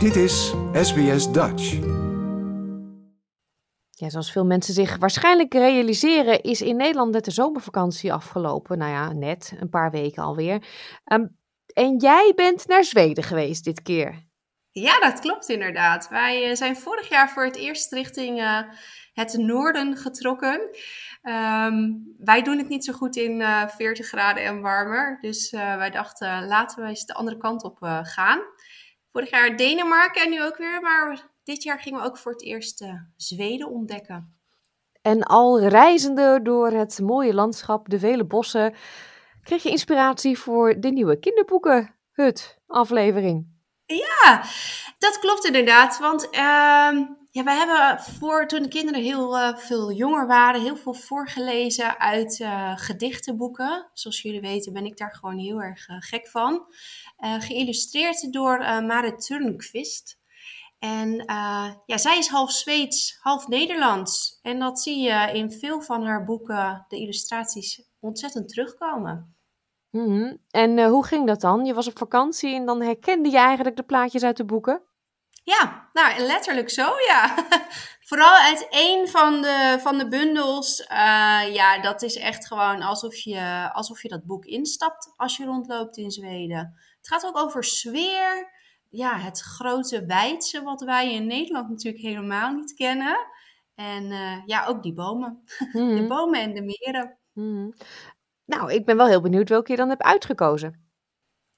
Dit is SBS Dutch. Ja, zoals veel mensen zich waarschijnlijk realiseren, is in Nederland net de zomervakantie afgelopen. Nou ja, net, een paar weken alweer. Ehm, en jij bent naar Zweden geweest dit keer. Ja, dat klopt inderdaad. Wij eh, zijn vorig jaar voor het eerst richting uh, het noorden getrokken. Ehm, wij doen het niet zo goed in uh, 40 graden en warmer. Dus wij dachten, laten we eens de andere kant op gaan. Vorig jaar Denemarken en nu ook weer. Maar dit jaar gingen we ook voor het eerst Zweden ontdekken. En al reizende door het mooie landschap, de vele bossen, kreeg je inspiratie voor de nieuwe kinderboekenhut aflevering. Ja, dat klopt inderdaad. Want uh, ja, wij hebben voor toen de kinderen heel uh, veel jonger waren, heel veel voorgelezen uit uh, gedichtenboeken. Zoals jullie weten ben ik daar gewoon heel erg uh, gek van. geïllustreerd door Marit Turnquist. En ja, zij is half Zweeds, half Nederlands. En dat zie je in veel van haar boeken, de illustraties, ontzettend terugkomen. Mm En hoe ging dat dan? Je was op vakantie en dan herkende je eigenlijk de plaatjes uit de boeken? Ja, nou letterlijk zo, ja. Vooral uit één van de, van de bundels. Uh, ja, dat is echt gewoon alsof je, alsof je dat boek instapt als je rondloopt in Zweden. Het gaat ook over sfeer. Ja, het grote wijdse wat wij in Nederland natuurlijk helemaal niet kennen. En uh, ja, ook die bomen. Mm De bomen en de meren. Mm nou, ik ben wel heel benieuwd welke je dan hebt uitgekozen.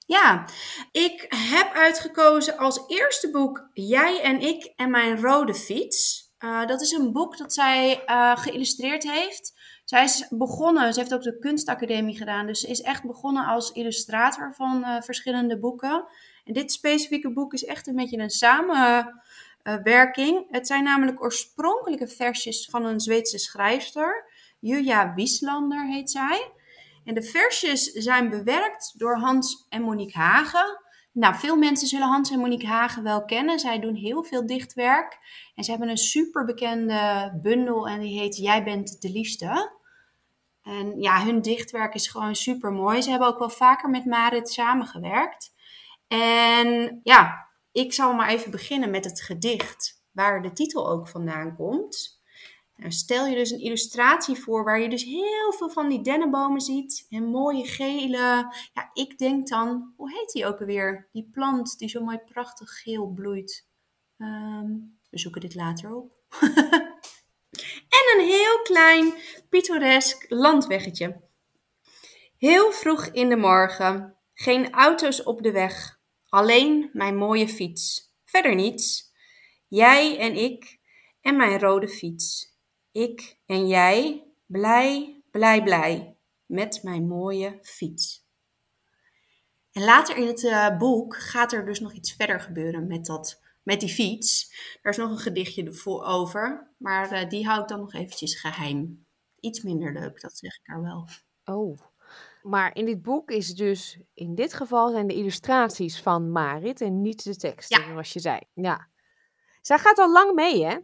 Ja, ik heb uitgekozen als eerste boek Jij en ik en mijn rode fiets. Uh, dat is een boek dat zij uh, geïllustreerd heeft. Zij is begonnen, ze heeft ook de kunstacademie gedaan, dus ze is echt begonnen als illustrator van uh, verschillende boeken. En dit specifieke boek is echt een beetje een samenwerking. Het zijn namelijk oorspronkelijke versjes van een Zweedse schrijfster. Julia Wieslander heet zij. En de versjes zijn bewerkt door Hans en Monique Hagen. Nou, veel mensen zullen Hans en Monique Hagen wel kennen. Zij doen heel veel dichtwerk. En ze hebben een super bekende bundel en die heet Jij bent de liefste. En ja, hun dichtwerk is gewoon super mooi. Ze hebben ook wel vaker met Marit samengewerkt. En ja, ik zal maar even beginnen met het gedicht, waar de titel ook vandaan komt. Stel je dus een illustratie voor waar je dus heel veel van die dennenbomen ziet. En mooie gele. Ja, ik denk dan, hoe heet die ook alweer? Die plant die zo mooi prachtig geel bloeit. Um, we zoeken dit later op. en een heel klein pittoresk landweggetje. Heel vroeg in de morgen. Geen auto's op de weg. Alleen mijn mooie fiets. Verder niets. Jij en ik en mijn rode fiets. Ik en jij, blij, blij, blij, met mijn mooie fiets. En later in het uh, boek gaat er dus nog iets verder gebeuren met, dat, met die fiets. Daar is nog een gedichtje over, maar uh, die hou ik dan nog eventjes geheim. Iets minder leuk, dat zeg ik er wel. Oh, maar in dit boek is dus, in dit geval zijn de illustraties van Marit en niet de teksten, ja. zoals je zei. Ja. Zij gaat al lang mee, hè?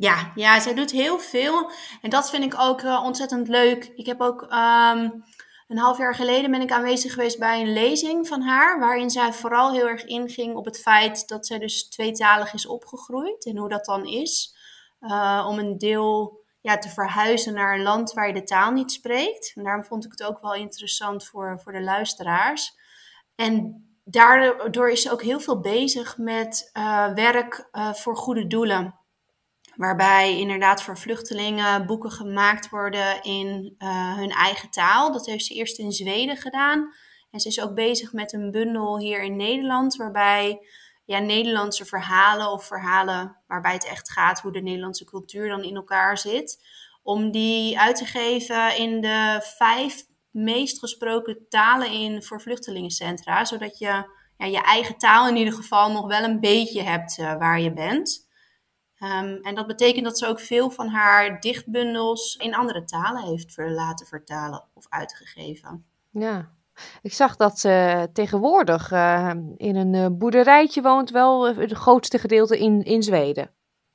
Ja, ja, zij doet heel veel. En dat vind ik ook uh, ontzettend leuk. Ik heb ook um, een half jaar geleden ben ik aanwezig geweest bij een lezing van haar. Waarin zij vooral heel erg inging op het feit dat zij dus tweetalig is opgegroeid. En hoe dat dan is. Uh, om een deel ja, te verhuizen naar een land waar je de taal niet spreekt. En daarom vond ik het ook wel interessant voor, voor de luisteraars. En daardoor is ze ook heel veel bezig met uh, werk voor goede doelen. Waarbij inderdaad voor vluchtelingen boeken gemaakt worden in uh, hun eigen taal. Dat heeft ze eerst in Zweden gedaan. En ze is ook bezig met een bundel hier in Nederland, waarbij ja, Nederlandse verhalen of verhalen waarbij het echt gaat hoe de Nederlandse cultuur dan in elkaar zit. Om die uit te geven in de vijf meest gesproken talen in voor vluchtelingencentra. Zodat je ja, je eigen taal in ieder geval nog wel een beetje hebt uh, waar je bent. Um, en dat betekent dat ze ook veel van haar dichtbundels in andere talen heeft laten vertalen of uitgegeven. Ja, ik zag dat ze tegenwoordig uh, in een uh, boerderijtje woont, wel het grootste gedeelte in, in Zweden.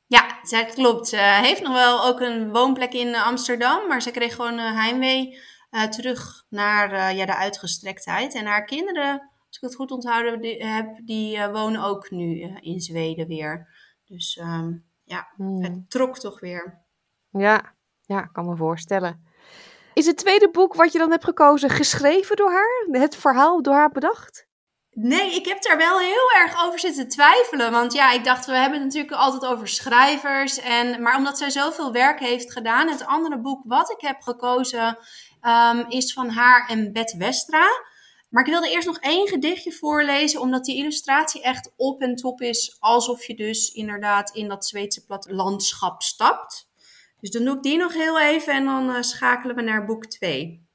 Ja, dat klopt. Ze heeft nog wel ook een woonplek in Amsterdam, maar ze kreeg gewoon heimwee uh, terug naar ja, de uitgestrektheid. En haar kinderen als ik het goed onthouden die- heb, die eh, wonen ook nu eh, in Zweden weer. Dus ehm, ja, Hmm. het trok toch weer. Ja, ja, kan me voorstellen. Is het tweede boek wat je dan hebt gekozen geschreven door haar? Het verhaal door haar bedacht? Nee, ik heb daar wel heel erg over zitten twijfelen. Want ja, ik dacht, we hebben het natuurlijk altijd over schrijvers. En, maar omdat zij zoveel werk heeft gedaan, het andere boek wat ik heb gekozen ehm, is van haar en Bet Westra. Maar ik wilde eerst nog één gedichtje voorlezen, omdat die illustratie echt op en top is. Alsof je dus inderdaad in dat Zweedse plattelandschap stapt. Dus dan doe ik die nog heel even en dan eh, schakelen we naar boek 2.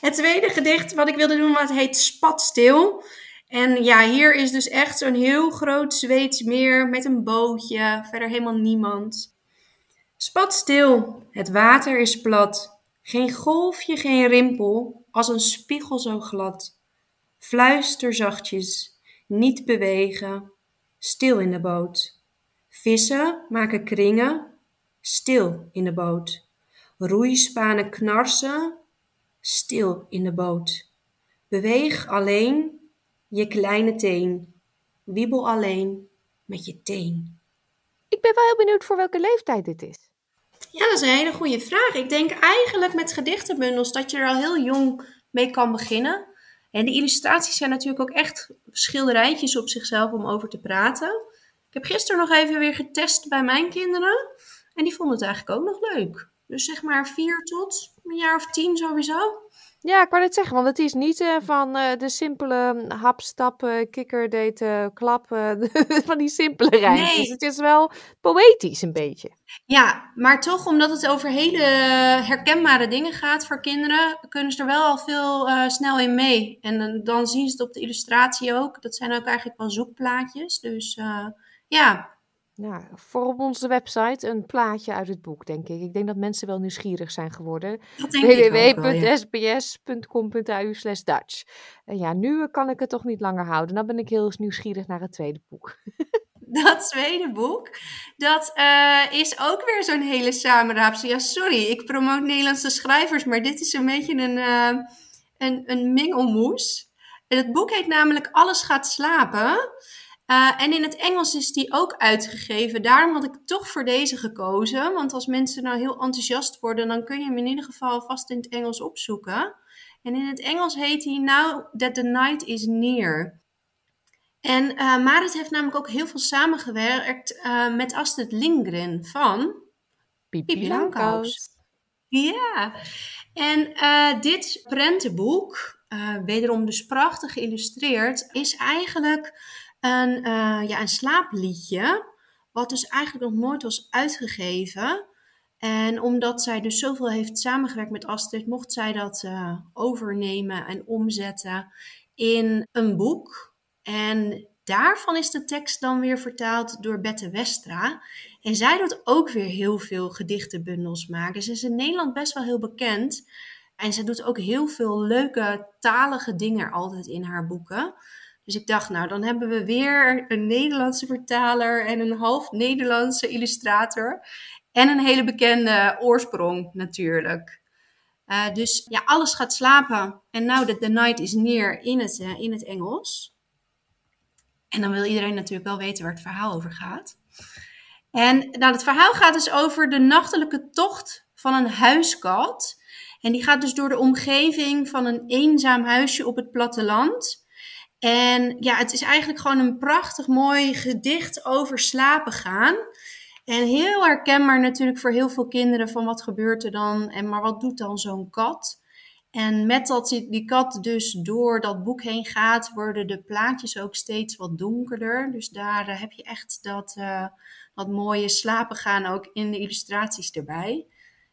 Het tweede gedicht wat ik wilde doen, wat heet Spat stil. En ja, hier is dus echt zo'n heel groot Zweeds meer met een bootje, verder helemaal niemand. Spat stil, het water is plat, geen golfje, geen rimpel, als een spiegel zo glad. Fluister zachtjes, niet bewegen, stil in de boot. Vissen maken kringen, stil in de boot. Roeispanen knarsen, stil in de boot. Beweeg alleen je kleine teen. Wiebel alleen met je teen. Ik ben wel heel benieuwd voor welke leeftijd dit is. Ja, dat is een hele goede vraag. Ik denk eigenlijk met gedichtenbundels dat je er al heel jong mee kan beginnen. En de illustraties zijn natuurlijk ook echt schilderijtjes op zichzelf om over te praten. Ik heb gisteren nog even weer getest bij mijn kinderen. En die vonden het eigenlijk ook nog leuk. Dus zeg maar vier tot een jaar of tien sowieso. Ja, ik wou net zeggen, want het is niet eh, van eh, de simpele hap, stap, eh, kikker, date, klap, van die simpele rijmpjes. Nee. Het is wel poëtisch een beetje. Ja, maar toch omdat het over hele herkenbare dingen gaat voor kinderen, kunnen ze er wel al veel eh, snel in mee. En dan- zien ze het op de illustratie ook. Dat zijn ook eigenlijk wel zoekplaatjes. Dus ja, Ja, voor op onze website een plaatje uit het boek, denk ik. Ik denk dat mensen wel nieuwsgierig zijn geworden. www.sbs.com.au slash Dutch. En ja, nu kan ik het toch niet langer houden. Dan ben ik heel nieuwsgierig naar het tweede boek. Dat tweede boek, dat eh, is ook weer zo'n hele samenraapsel. Ja, sorry, ik promoot Nederlandse schrijvers, maar dit is een beetje een, eh, een, een mengelmoes. En het boek heet namelijk Alles gaat slapen. Eh, en in het Engels is die ook uitgegeven. Daarom had ik toch voor deze gekozen. Want als mensen nou heel enthousiast worden, dan kun je hem in ieder geval vast in het Engels opzoeken. En in het Engels heet hij Now That the Night is Near. En eh Marit heeft namelijk ook heel veel samengewerkt eh, met Astrid Lindgren van Pipi Pipi Langkous. Ja, en dit prentenboek, wederom dus prachtig geïllustreerd, is eigenlijk een, eh, ja, een slaapliedje, wat dus eigenlijk nog nooit was uitgegeven. En omdat zij dus zoveel heeft samengewerkt met Astrid, mocht zij dat eh, overnemen en omzetten in een boek. En daarvan is de tekst dan weer vertaald door Bette Westra. En zij doet ook weer heel veel gedichtenbundels maken. Ze is in Nederland best wel heel bekend. En ze doet ook heel veel leuke talige dingen altijd in haar boeken. Dus ik dacht, nou, dan hebben we weer een Nederlandse vertaler en een half Nederlandse illustrator. En een hele bekende oorsprong natuurlijk. Eh, dus ja, alles gaat slapen. En now that the night is near in het, eh, in het Engels. En dan wil iedereen natuurlijk wel weten waar het verhaal over gaat. En nou, het verhaal gaat dus over de nachtelijke tocht van een huiskat. En die gaat dus door de omgeving van een eenzaam huisje op het platteland. En ja, het is eigenlijk gewoon een prachtig mooi gedicht over slapen gaan. En heel herkenbaar natuurlijk voor heel veel kinderen van wat gebeurt er dan en maar wat doet dan zo'n kat. En met dat die kat dus door dat boek heen gaat, worden de plaatjes ook steeds wat donkerder. Dus daar eh, heb je echt dat, eh, dat mooie slapen gaan ook in de illustraties erbij.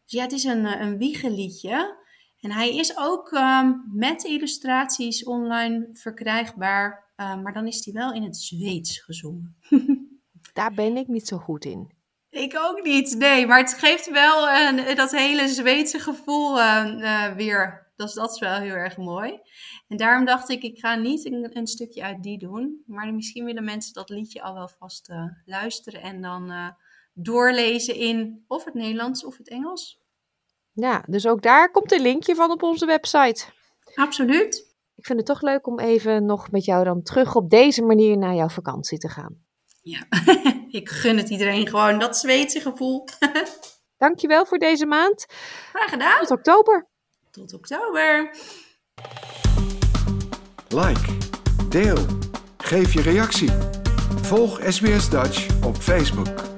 Dus ja, het is een, eh, een wiegeliedje. En hij is ook ehm, met illustraties online verkrijgbaar. eh, maar dan is hij wel in het Zweeds gezongen. Daar ben ik niet zo goed in. Ik ook niet, nee. Maar het geeft wel dat hele Zweedse gevoel eh, eh, weer. Dus dat is wel heel erg mooi. En daarom dacht ik, ik ga niet een, een stukje uit die doen. Maar misschien willen mensen dat liedje al wel vast eh, luisteren. En dan eh, doorlezen in of het Nederlands of het Engels. Ja, dus ook daar komt een linkje van op onze website. Absoluut. ik vind het toch leuk om even nog met jou dan terug op deze manier naar jouw vakantie te gaan. Ja, ik gun het iedereen gewoon, dat Zweedse gevoel. Dankjewel voor deze maand. Graag gedaan. Tot oktober. Tot oktober. Like, deel, geef je reactie. Volg SBS Dutch op Facebook.